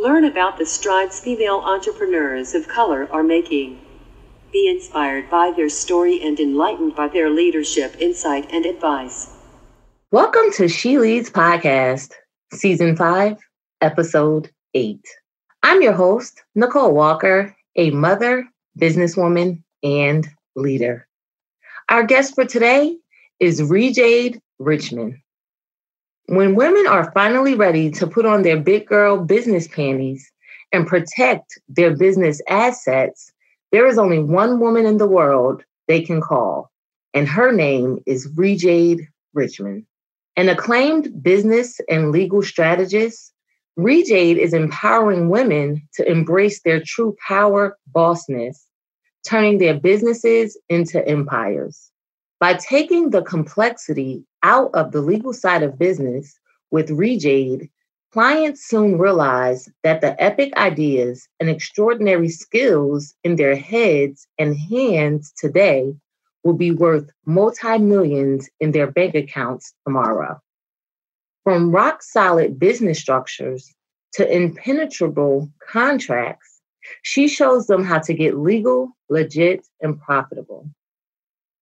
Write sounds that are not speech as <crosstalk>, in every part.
Learn about the strides female entrepreneurs of color are making. Be inspired by their story and enlightened by their leadership, insight, and advice. Welcome to She Leads Podcast, Season 5, Episode 8. I'm your host, Nicole Walker, a mother, businesswoman, and leader. Our guest for today is Rejade Richmond. When women are finally ready to put on their big girl business panties and protect their business assets, there is only one woman in the world they can call, and her name is Rejade Richmond. An acclaimed business and legal strategist, Rejade is empowering women to embrace their true power bossness, turning their businesses into empires. By taking the complexity out of the legal side of business with Rejade, clients soon realize that the epic ideas and extraordinary skills in their heads and hands today will be worth multi millions in their bank accounts tomorrow. From rock solid business structures to impenetrable contracts, she shows them how to get legal, legit, and profitable.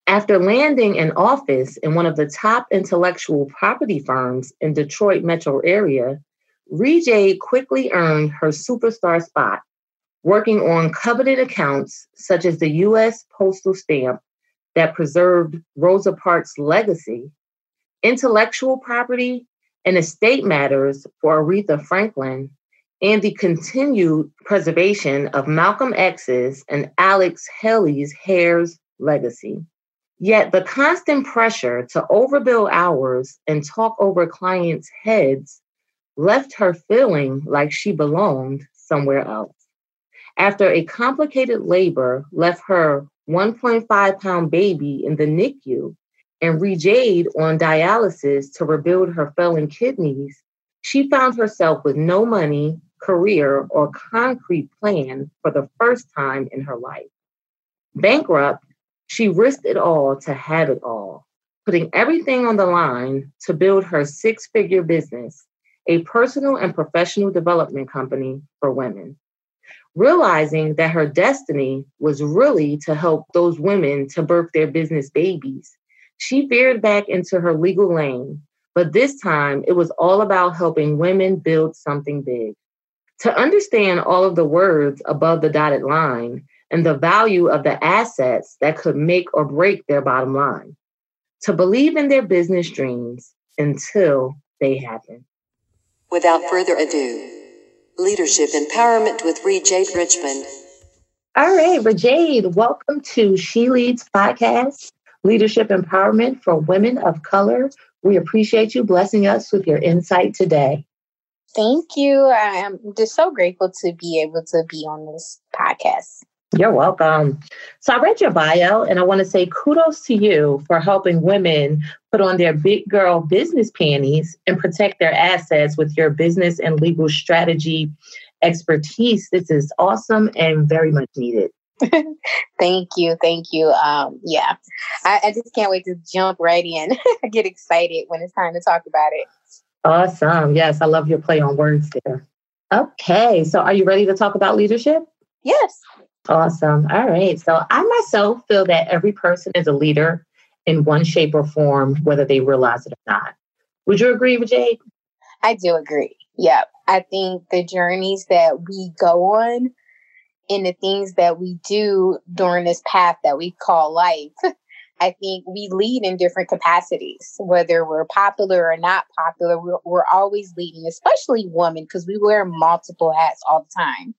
After landing an office in one of the top intellectual property firms in Detroit metro area, Rejade quickly earned her superstar spot, working on coveted accounts such as the U.S. postal stamp that preserved Rosa Parks' legacy, intellectual property and estate matters for Aretha Franklin, and the continued preservation of Malcolm X's and Alex Haley's hair's legacy. Yet the constant pressure to overbill hours and talk over clients' heads left her feeling like she belonged somewhere else. After a complicated labor left her 1.5 pound baby in the NICU and Rejade on dialysis to rebuild her failing kidneys, she found herself with no money, career, or concrete plan for the first time in her life. Bankrupt, she risked it all to have it all, putting everything on the line to build her six figure business, a personal and professional development company for women. Realizing that her destiny was really to help those women to birth their business babies, she veered back into her legal lane, but this time it was all about helping women build something big. To understand all of the words above the dotted line, and the value of the assets that could make or break their bottom line, to believe in their business dreams until they happen. Without further ado, Leadership Empowerment with Rejade Richmond. All right, Rejade, welcome to She Leads Podcast, Leadership Empowerment for Women of Color. We appreciate you blessing us with your insight today. Thank you. I am just so grateful to be able to be on this podcast. You're welcome. So I read your bio and I want to say kudos to you for helping women put on their big girl business panties and protect their assets with your business and legal strategy expertise. This is awesome and very much needed. <laughs> thank you. Thank you. Um, yeah, I, I just can't wait to jump right in. I <laughs> get excited when it's time to talk about it. Awesome. Yes, I love your play on words there. Okay, so are you ready to talk about leadership? Yes. Awesome. All right. So I myself feel that every person is a leader in one shape or form, whether they realize it or not. Would you agree with Jade? I do agree. Yep. I think the journeys that we go on and the things that we do during this path that we call life, <laughs> I think we lead in different capacities, whether we're popular or not popular. We're, we're always leading, especially women, because we wear multiple hats all the time.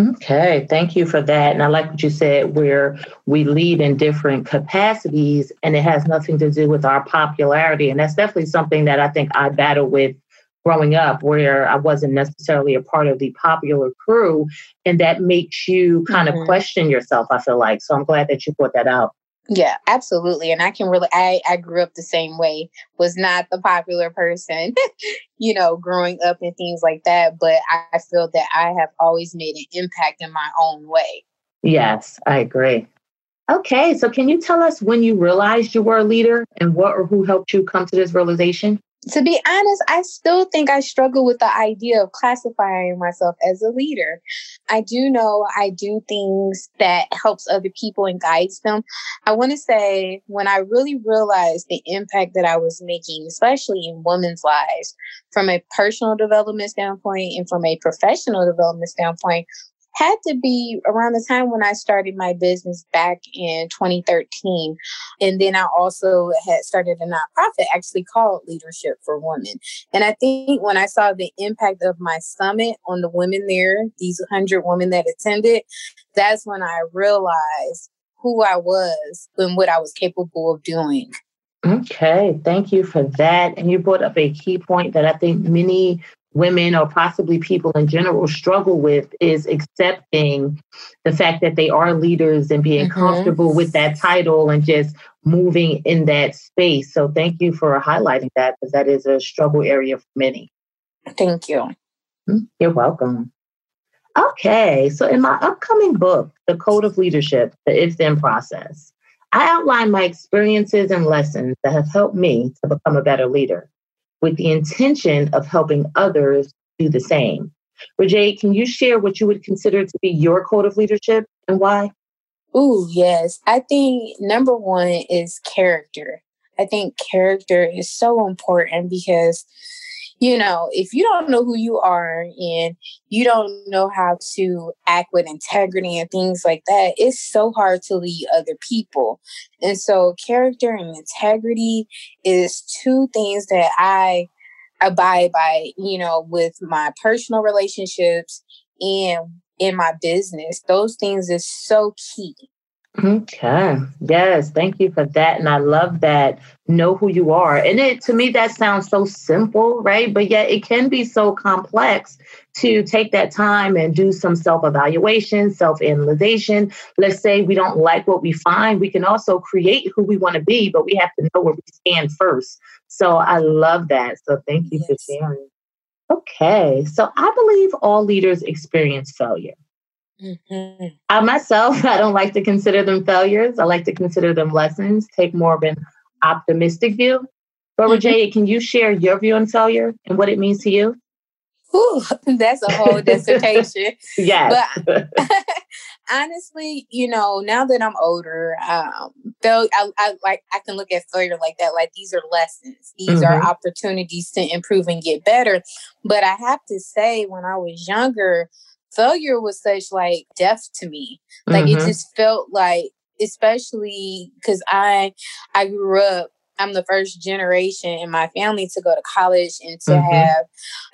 Okay, thank you for that. And I like what you said, where we lead in different capacities and it has nothing to do with our popularity. And that's definitely something that I think I battle with growing up, where I wasn't necessarily a part of the popular crew. And that makes you kind mm-hmm. of question yourself, I feel like. So I'm glad that you brought that out. Yeah, absolutely. And I can really I I grew up the same way. Was not the popular person, <laughs> you know, growing up and things like that, but I feel that I have always made an impact in my own way. Yes, I agree. Okay, so can you tell us when you realized you were a leader and what or who helped you come to this realization? To be honest, I still think I struggle with the idea of classifying myself as a leader. I do know I do things that helps other people and guides them. I want to say when I really realized the impact that I was making, especially in women's lives, from a personal development standpoint and from a professional development standpoint, had to be around the time when I started my business back in 2013. And then I also had started a nonprofit actually called Leadership for Women. And I think when I saw the impact of my summit on the women there, these 100 women that attended, that's when I realized who I was and what I was capable of doing. Okay, thank you for that. And you brought up a key point that I think many women or possibly people in general struggle with is accepting the fact that they are leaders and being mm-hmm. comfortable with that title and just moving in that space. So thank you for highlighting that because that is a struggle area for many. Thank you. Hmm, you're welcome. Okay, so in my upcoming book, The Code of Leadership, the If Then Process, I outline my experiences and lessons that have helped me to become a better leader with the intention of helping others do the same. Rajay, can you share what you would consider to be your code of leadership and why? Oh, yes. I think number one is character. I think character is so important because you know, if you don't know who you are and you don't know how to act with integrity and things like that, it's so hard to lead other people. And so, character and integrity is two things that I abide by, you know, with my personal relationships and in my business. Those things is so key. Okay. Yes. Thank you for that. And I love that. Know who you are. And it to me that sounds so simple, right? But yet it can be so complex to take that time and do some self-evaluation, self-analyzation. Let's say we don't like what we find. We can also create who we want to be, but we have to know where we stand first. So I love that. So thank you yes. for sharing. Okay. So I believe all leaders experience failure. Mm-hmm. I myself, <laughs> I don't like to consider them failures. I like to consider them lessons, take more of an optimistic view. But mm-hmm. can you share your view on failure and what it means to you? Ooh, <laughs> that's a whole dissertation. <laughs> yes. But honestly, you know, now that I'm older, um, fail, I, I, like I can look at failure like that. Like these are lessons. These mm-hmm. are opportunities to improve and get better. But I have to say, when I was younger, failure was such like death to me. Like mm-hmm. it just felt like, especially because I I grew up I'm the first generation in my family to go to college and to mm-hmm. have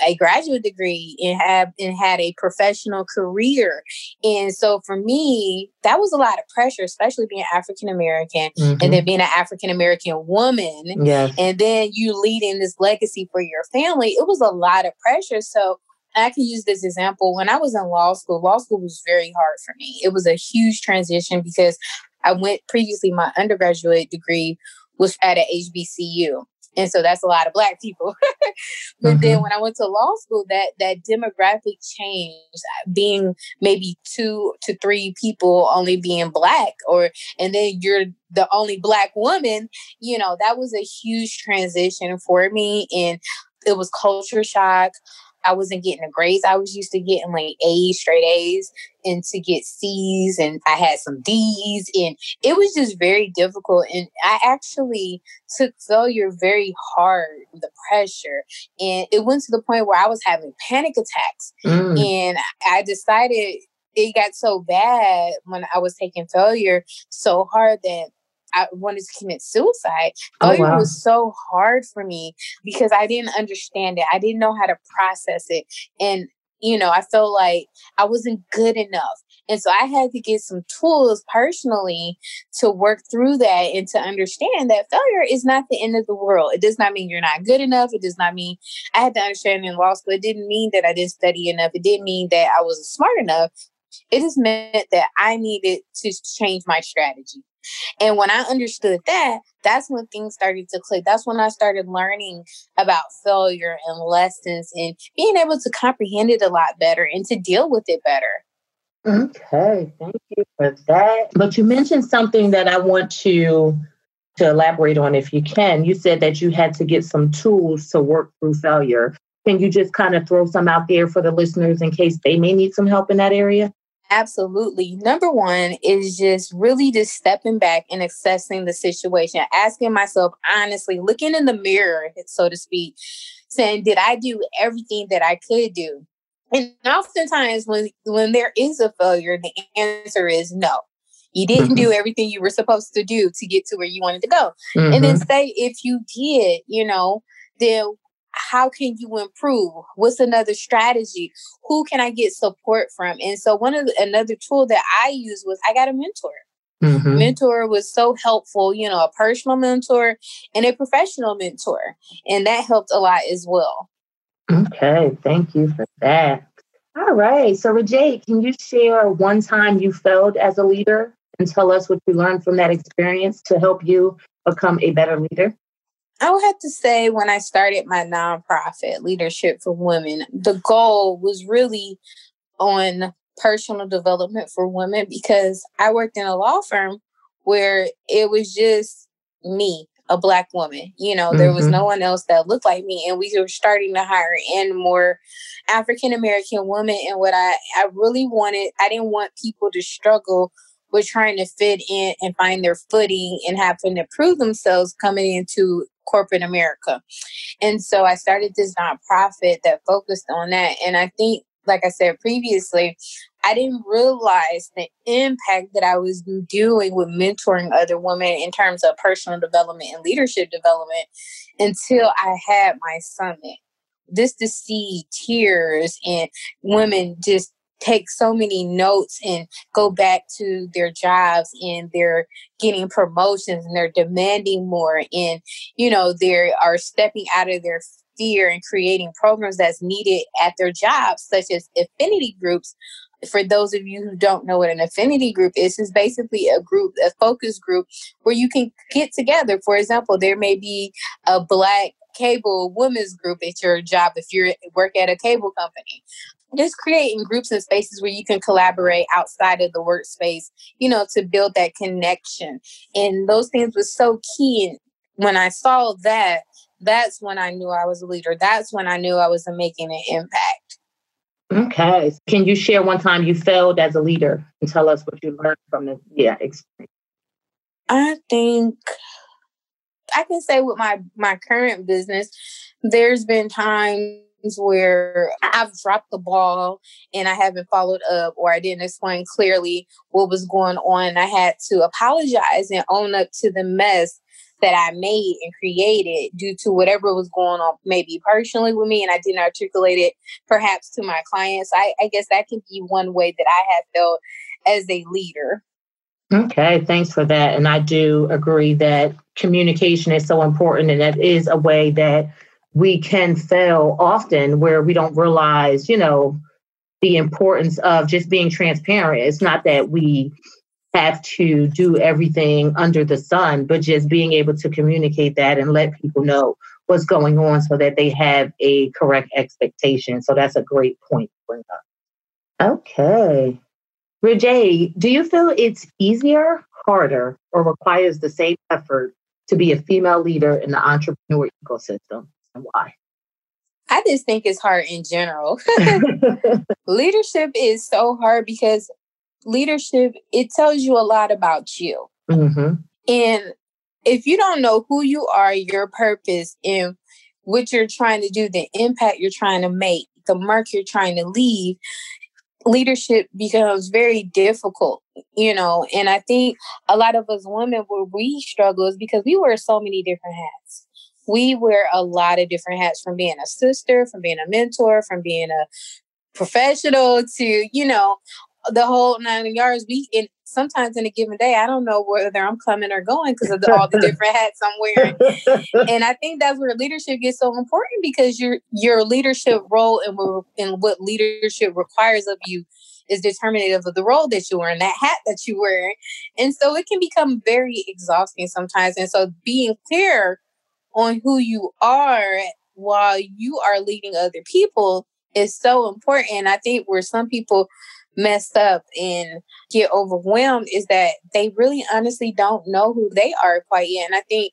a graduate degree and have and had a professional career. And so for me, that was a lot of pressure, especially being African American mm-hmm. and then mm-hmm. being an African American woman. Yes. And then you leading this legacy for your family. It was a lot of pressure. So I can use this example. When I was in law school, law school was very hard for me. It was a huge transition because I went previously, my undergraduate degree was at a HBCU. And so that's a lot of black people. <laughs> but mm-hmm. then when I went to law school, that that demographic change, being maybe two to three people only being black, or and then you're the only black woman, you know, that was a huge transition for me. And it was culture shock. I wasn't getting the grades I was used to getting, like A's, straight A's, and to get C's, and I had some D's, and it was just very difficult. And I actually took failure very hard, the pressure, and it went to the point where I was having panic attacks. Mm. And I decided it got so bad when I was taking failure so hard that I wanted to commit suicide. Oh, wow. It was so hard for me because I didn't understand it. I didn't know how to process it. And, you know, I felt like I wasn't good enough. And so I had to get some tools personally to work through that and to understand that failure is not the end of the world. It does not mean you're not good enough. It does not mean I had to understand in law school. It didn't mean that I didn't study enough. It didn't mean that I wasn't smart enough. It just meant that I needed to change my strategy. And when I understood that, that's when things started to click. That's when I started learning about failure and lessons and being able to comprehend it a lot better and to deal with it better. Okay, thank you for that. But you mentioned something that I want to to elaborate on if you can. You said that you had to get some tools to work through failure. Can you just kind of throw some out there for the listeners in case they may need some help in that area? Absolutely. Number one is just really just stepping back and assessing the situation, asking myself honestly, looking in the mirror, so to speak, saying, Did I do everything that I could do? And oftentimes when when there is a failure, the answer is no. You didn't mm-hmm. do everything you were supposed to do to get to where you wanted to go. Mm-hmm. And then mm-hmm. say if you did, you know, then how can you improve? What's another strategy? Who can I get support from? And so one of the, another tool that I use was I got a mentor. Mm-hmm. Mentor was so helpful, you know, a personal mentor and a professional mentor. And that helped a lot as well. Okay, thank you for that. All right. So, Rajay, can you share one time you failed as a leader and tell us what you learned from that experience to help you become a better leader? I would have to say when I started my nonprofit, Leadership for Women, the goal was really on personal development for women because I worked in a law firm where it was just me, a black woman. You know, mm-hmm. there was mm-hmm. no one else that looked like me. And we were starting to hire in more African American women. And what I, I really wanted, I didn't want people to struggle with trying to fit in and find their footing and having to prove themselves coming into corporate America. And so I started this nonprofit that focused on that. And I think, like I said previously, I didn't realize the impact that I was doing with mentoring other women in terms of personal development and leadership development until I had my summit. This to see tears and women just take so many notes and go back to their jobs and they're getting promotions and they're demanding more and you know they are stepping out of their fear and creating programs that's needed at their jobs such as affinity groups for those of you who don't know what an affinity group is, is basically a group, a focus group where you can get together. For example, there may be a black cable women's group at your job if you work at a cable company just creating groups and spaces where you can collaborate outside of the workspace, you know, to build that connection. And those things were so key. And when I saw that, that's when I knew I was a leader. That's when I knew I was making an impact. Okay. Can you share one time you failed as a leader and tell us what you learned from the yeah experience? I think I can say with my my current business, there's been times where I've dropped the ball and I haven't followed up or I didn't explain clearly what was going on. I had to apologize and own up to the mess that I made and created due to whatever was going on, maybe personally with me, and I didn't articulate it perhaps to my clients. I, I guess that can be one way that I have felt as a leader. Okay, thanks for that. And I do agree that communication is so important, and that is a way that we can fail often where we don't realize, you know, the importance of just being transparent. It's not that we have to do everything under the sun, but just being able to communicate that and let people know what's going on so that they have a correct expectation. So that's a great point to bring up. Okay. Rajay, do you feel it's easier, harder, or requires the same effort to be a female leader in the entrepreneur ecosystem? And why? I just think it's hard in general. <laughs> <laughs> leadership is so hard because leadership it tells you a lot about you. Mm-hmm. And if you don't know who you are, your purpose, and what you're trying to do, the impact you're trying to make, the mark you're trying to leave, leadership becomes very difficult, you know. And I think a lot of us women, where we struggle is because we wear so many different hats we wear a lot of different hats from being a sister, from being a mentor, from being a professional to, you know, the whole nine yards. We in sometimes in a given day, I don't know whether I'm coming or going because of the, all the <laughs> different hats I'm wearing. and I think that's where leadership gets so important because your your leadership role and, and what leadership requires of you is determinative of the role that you wear and that hat that you wear. And so it can become very exhausting sometimes. And so being clear on who you are while you are leading other people is so important. I think where some people mess up and get overwhelmed is that they really honestly don't know who they are quite yet. And I think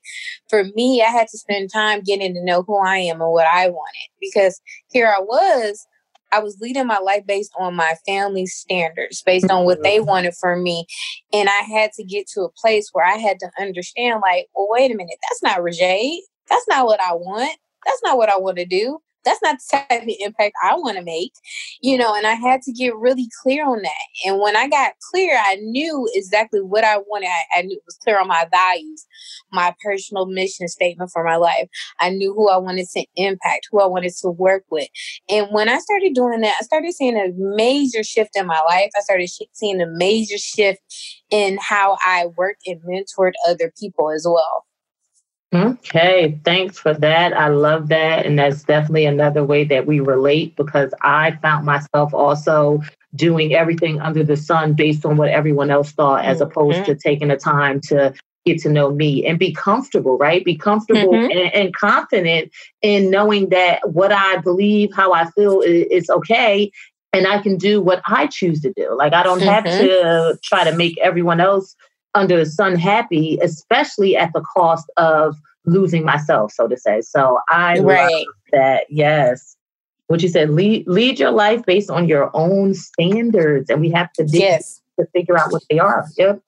for me, I had to spend time getting to know who I am and what I wanted because here I was. I was leading my life based on my family's standards, based on what they mm-hmm. wanted for me. And I had to get to a place where I had to understand, like, well, wait a minute, that's not Rajay. That's not what I want. That's not what I want to do that's not the type of impact I want to make, you know, and I had to get really clear on that. And when I got clear, I knew exactly what I wanted. I, I knew it was clear on my values, my personal mission statement for my life. I knew who I wanted to impact, who I wanted to work with. And when I started doing that, I started seeing a major shift in my life. I started seeing a major shift in how I worked and mentored other people as well. Okay, thanks for that. I love that. And that's definitely another way that we relate because I found myself also doing everything under the sun based on what everyone else thought, as opposed mm-hmm. to taking the time to get to know me and be comfortable, right? Be comfortable mm-hmm. and, and, confident in knowing that what I believe, how I feel is, is, okay. And I can do what I choose to do. Like, I don't mm-hmm. have to try to make everyone else under the sun happy, especially at the cost of losing myself, so to say. So I right. love that. Yes. What you said, lead, lead your life based on your own standards. And we have to, dig, yes. to figure out what they are. Yep.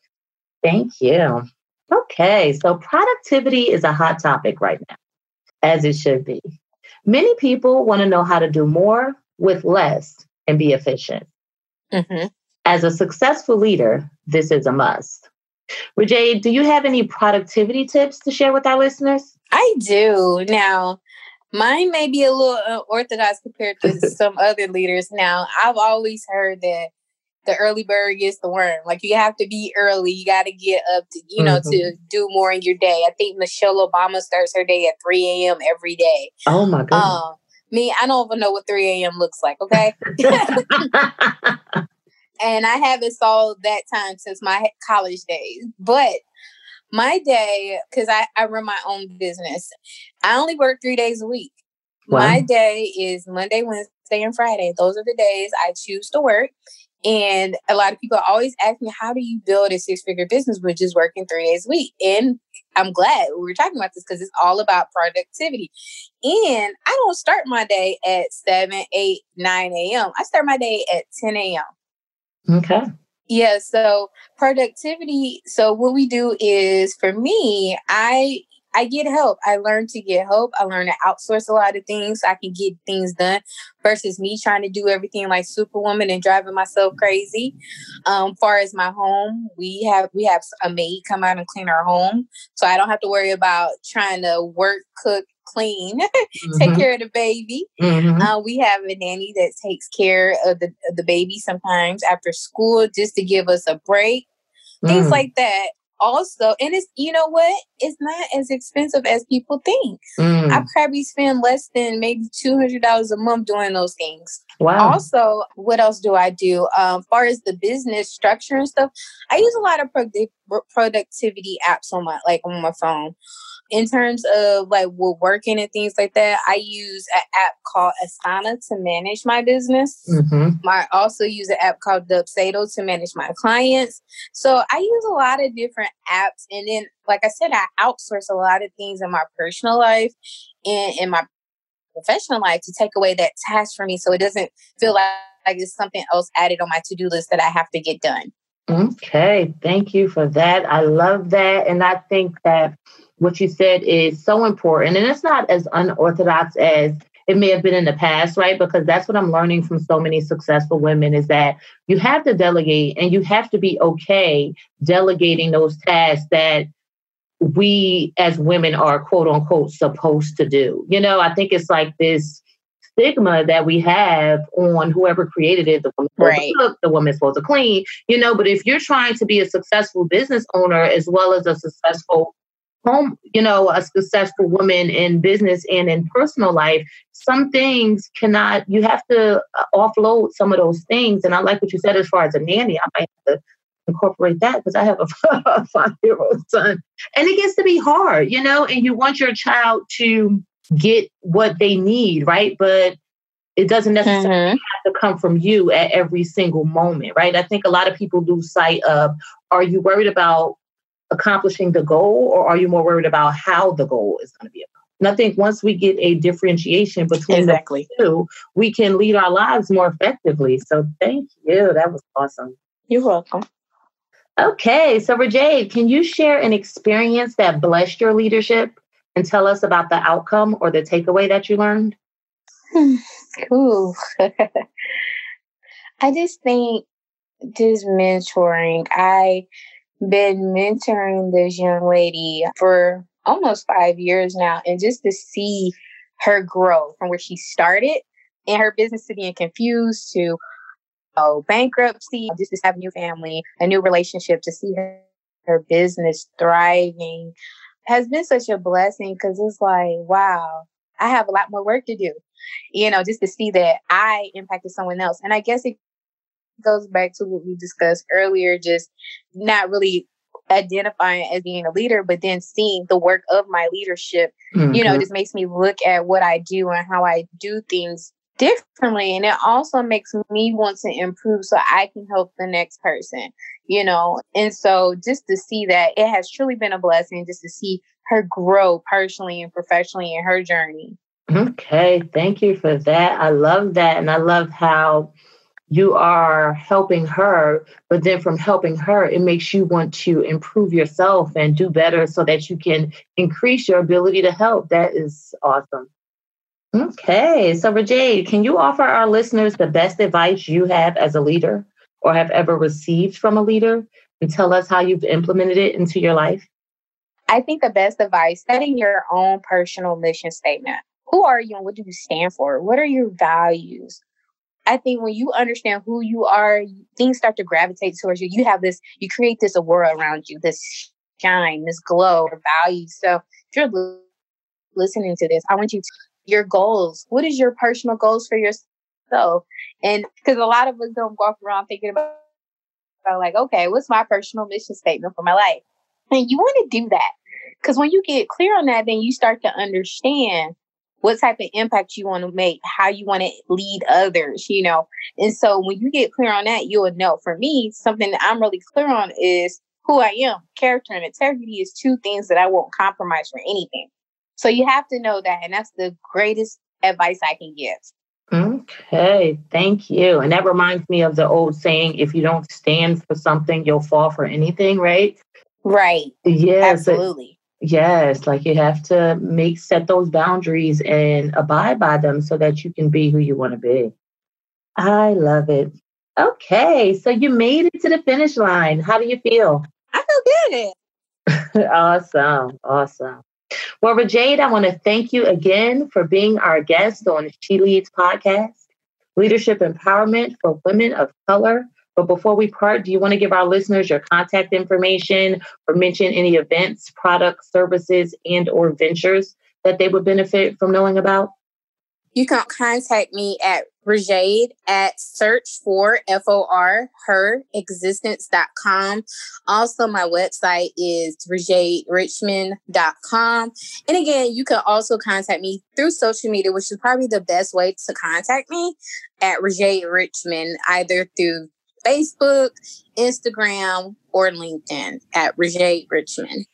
Thank you. Okay. So productivity is a hot topic right now, as it should be. Many people want to know how to do more with less and be efficient. Mm-hmm. As a successful leader, this is a must. Rajay, do you have any productivity tips to share with our listeners? I do. Now, mine may be a little unorthodox compared to <laughs> some other leaders. Now, I've always heard that the early bird gets the worm. Like you have to be early. You got to get up to, you know, mm-hmm. to do more in your day. I think Michelle Obama starts her day at 3 a.m. every day. Oh my God. Um, me, I don't even know what 3 a.m. looks like. Okay. <laughs> <laughs> and I haven't saw that time since my college days. But my day, because I, I run my own business, I only work three days a week. Wow. My day is Monday, Wednesday, and Friday. Those are the days I choose to work. And a lot of people always ask me, how do you build a six figure business with just working three days a week? And I'm glad we were talking about this because it's all about productivity. And I don't start my day at 7, 8, 9 a.m. I start my day at 10 a.m. Okay. Yeah, so productivity. So what we do is for me, I I get help. I learn to get help. I learn to outsource a lot of things so I can get things done versus me trying to do everything like superwoman and driving myself crazy. Um, far as my home, we have we have a maid come out and clean our home. So I don't have to worry about trying to work, cook, clean, <laughs> mm-hmm. take care of the baby. Mm-hmm. Uh, we have a nanny that takes care of the, of the baby sometimes after school just to give us a break. Things mm. like that also and it's you know what? It's not as expensive as people think. Mm. i probably spend less than maybe $200 a month doing those things. Wow. Also what else do i do? Um far as the business structure and stuff i use a lot of pro- productivity apps on my like on my phone in terms of like we're working and things like that, I use an app called Asana to manage my business. Mm-hmm. I also use an app called Dubsado to manage my clients. So I use a lot of different apps. And then, like I said, I outsource a lot of things in my personal life and in my professional life to take away that task for me so it doesn't feel like, like it's something else added on my to do list that I have to get done. Okay, thank you for that. I love that. And I think that what you said is so important. And it's not as unorthodox as it may have been in the past, right? Because that's what I'm learning from so many successful women is that you have to delegate and you have to be okay delegating those tasks that we as women are quote unquote supposed to do. You know, I think it's like this stigma that we have on whoever created it, the woman right. cook, the woman's supposed to clean, you know, but if you're trying to be a successful business owner as well as a successful home, you know, a successful woman in business and in personal life, some things cannot, you have to uh, offload some of those things. And I like what you said as far as a nanny, I might have to incorporate that because I have a <laughs> five year old son. And it gets to be hard, you know, and you want your child to get what they need, right? But It doesn't necessarily mm-hmm. have to come from you at every single moment, right? I think a lot of people lose sight of are you worried about accomplishing the goal or are you more worried about how the goal is going to be accomplished? And I think once we get a differentiation between exactly. the two, we can lead our lives more effectively. So thank you. That was awesome. You're welcome. Okay, so Rajade, can you share an experience that blessed your leadership and tell us about the outcome or the takeaway that you learned? Hmm, cool. <laughs> I just think just mentoring. I been mentoring this young lady for almost five years now, and just to see her grow from where she started in her business to being confused to oh, bankruptcy, just to have a new family, a new relationship, to see her, her business thriving has been such a blessing because it's like, wow, I have a lot more work to do, you know, just to see that I impacted someone else. And I guess it goes back to what we discussed earlier, just not really identifying as being a leader, but then seeing the work of my leadership, mm-hmm. you know, mm-hmm. just makes me look at what I do and how I do things differently. And it also makes me want to improve so I can help the next person, you know. And so just to see that it has truly been a blessing just to see her grow personally and professionally in her journey. Okay, thank you for that. I love that. And I love how you are helping her, but then from helping her, it makes you want to improve yourself and do better so that you can increase your ability to help. That is awesome. Okay, so Rajay, can you offer our listeners the best advice you have as a leader or have ever received from a leader and tell us how you've implemented it into your life? I think the best advice setting your own personal mission statement. Who are you and what do you stand for? What are your values? I think when you understand who you are, things start to gravitate towards you. You have this, you create this aura around you, this shine, this glow of values. So if you're listening to this, I want you to your goals. What is your personal goals for yourself? And because a lot of us don't walk around thinking about, about like, okay, what's my personal mission statement for my life? And you want to do that. Because when you get clear on that, then you start to understand what type of impact you want to make, how you want to lead others, you know. And so when you get clear on that, you'll know. For me, something that I'm really clear on is who I am. Character and integrity is two things that I won't compromise for anything. So you have to know that. And that's the greatest advice I can give. Okay, thank you. And that reminds me of the old saying if you don't stand for something, you'll fall for anything, right? Right. Yes. Absolutely. Yes, like you have to make set those boundaries and abide by them so that you can be who you want to be. I love it. Okay, so you made it to the finish line. How do you feel? I feel good. <laughs> awesome. Awesome. Well, Rajade, I want to thank you again for being our guest on She Leads podcast, Leadership Empowerment for Women of Color. But before we part, do you want to give our listeners your contact information or mention any events, products, services, and or ventures that they would benefit from knowing about? You can contact me at Rajade at search for F O R her existence.com. Also, my website is RajadeRichmond.com. And again, you can also contact me through social media, which is probably the best way to contact me at Rajade Richmond, either through Facebook, Instagram, or LinkedIn at Rajade Richmond.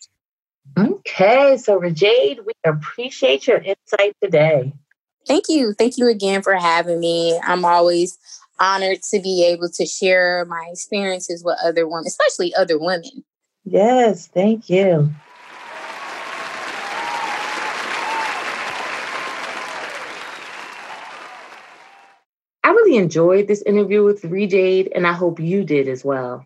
Okay, so Rajade, we appreciate your insight today. Thank you. Thank you again for having me. I'm always honored to be able to share my experiences with other women, especially other women. Yes, thank you. I really enjoyed this interview with Rejade, and I hope you did as well.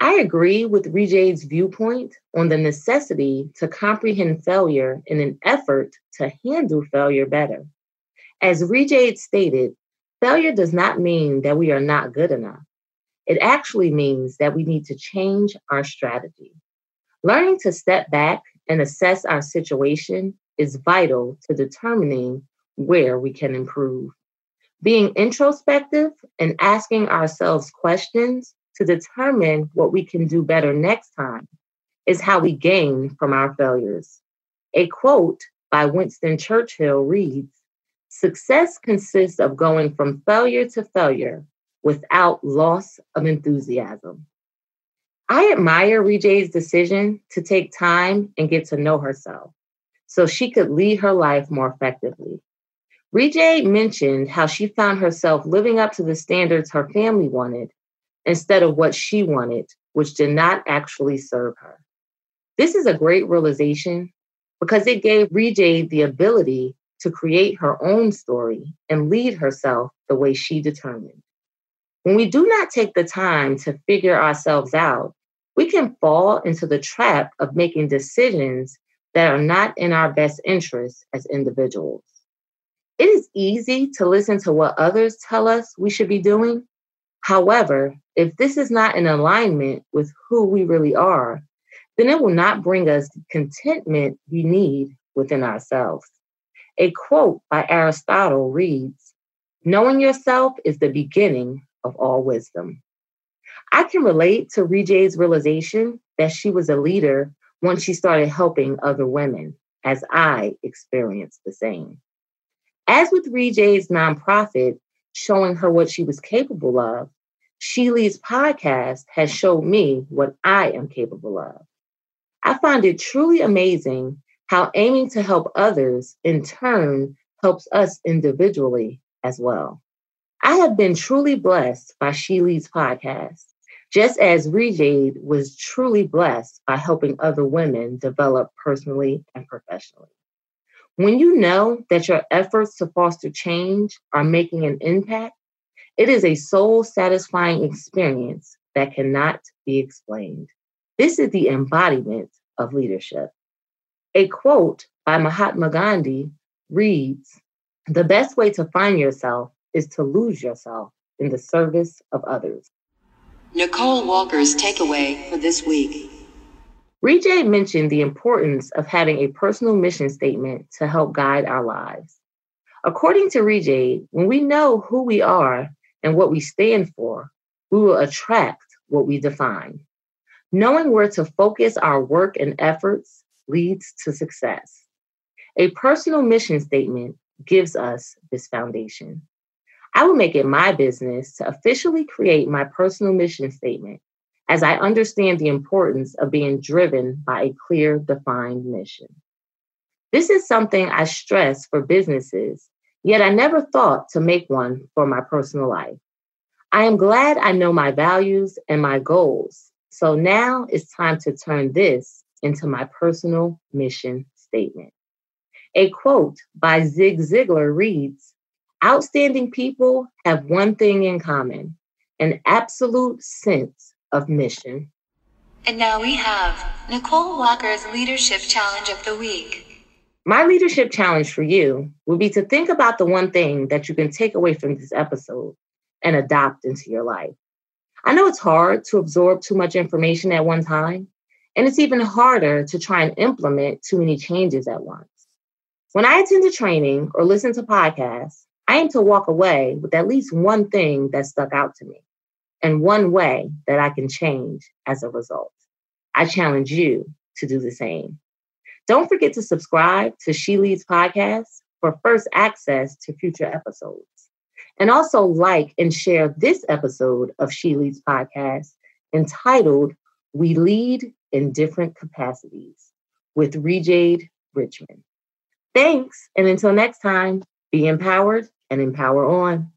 I agree with Rejade's viewpoint on the necessity to comprehend failure in an effort to handle failure better. As Rejade stated, failure does not mean that we are not good enough. It actually means that we need to change our strategy. Learning to step back and assess our situation is vital to determining where we can improve. Being introspective and asking ourselves questions to determine what we can do better next time is how we gain from our failures. A quote by Winston Churchill reads Success consists of going from failure to failure without loss of enthusiasm. I admire Rejay's decision to take time and get to know herself so she could lead her life more effectively. Rejay mentioned how she found herself living up to the standards her family wanted instead of what she wanted, which did not actually serve her. This is a great realization because it gave Rejay the ability to create her own story and lead herself the way she determined. When we do not take the time to figure ourselves out, we can fall into the trap of making decisions that are not in our best interest as individuals. It is easy to listen to what others tell us we should be doing. However, if this is not in alignment with who we really are, then it will not bring us the contentment we need within ourselves. A quote by Aristotle reads Knowing yourself is the beginning of all wisdom. I can relate to Rejay's realization that she was a leader once she started helping other women, as I experienced the same. As with Rejay's nonprofit showing her what she was capable of, She podcast has showed me what I am capable of. I find it truly amazing how aiming to help others in turn helps us individually as well. I have been truly blessed by She Leads podcast, just as Rejay was truly blessed by helping other women develop personally and professionally. When you know that your efforts to foster change are making an impact, it is a soul satisfying experience that cannot be explained. This is the embodiment of leadership. A quote by Mahatma Gandhi reads The best way to find yourself is to lose yourself in the service of others. Nicole Walker's takeaway for this week. Rejay mentioned the importance of having a personal mission statement to help guide our lives. According to Rejay, when we know who we are and what we stand for, we will attract what we define. Knowing where to focus our work and efforts leads to success. A personal mission statement gives us this foundation. I will make it my business to officially create my personal mission statement as I understand the importance of being driven by a clear, defined mission. This is something I stress for businesses, yet I never thought to make one for my personal life. I am glad I know my values and my goals, so now it's time to turn this into my personal mission statement. A quote by Zig Ziglar reads Outstanding people have one thing in common an absolute sense of mission. And now we have Nicole Walker's Leadership Challenge of the Week. My leadership challenge for you would be to think about the one thing that you can take away from this episode and adopt into your life. I know it's hard to absorb too much information at one time, and it's even harder to try and implement too many changes at once. When I attend a training or listen to podcasts, I aim to walk away with at least one thing that stuck out to me and one way that I can change as a result. I challenge you to do the same. Don't forget to subscribe to She Leads Podcast for first access to future episodes. And also like and share this episode of She Leads Podcast entitled We Lead in Different Capacities with Rejade Richmond. Thanks. And until next time, be empowered and empower on.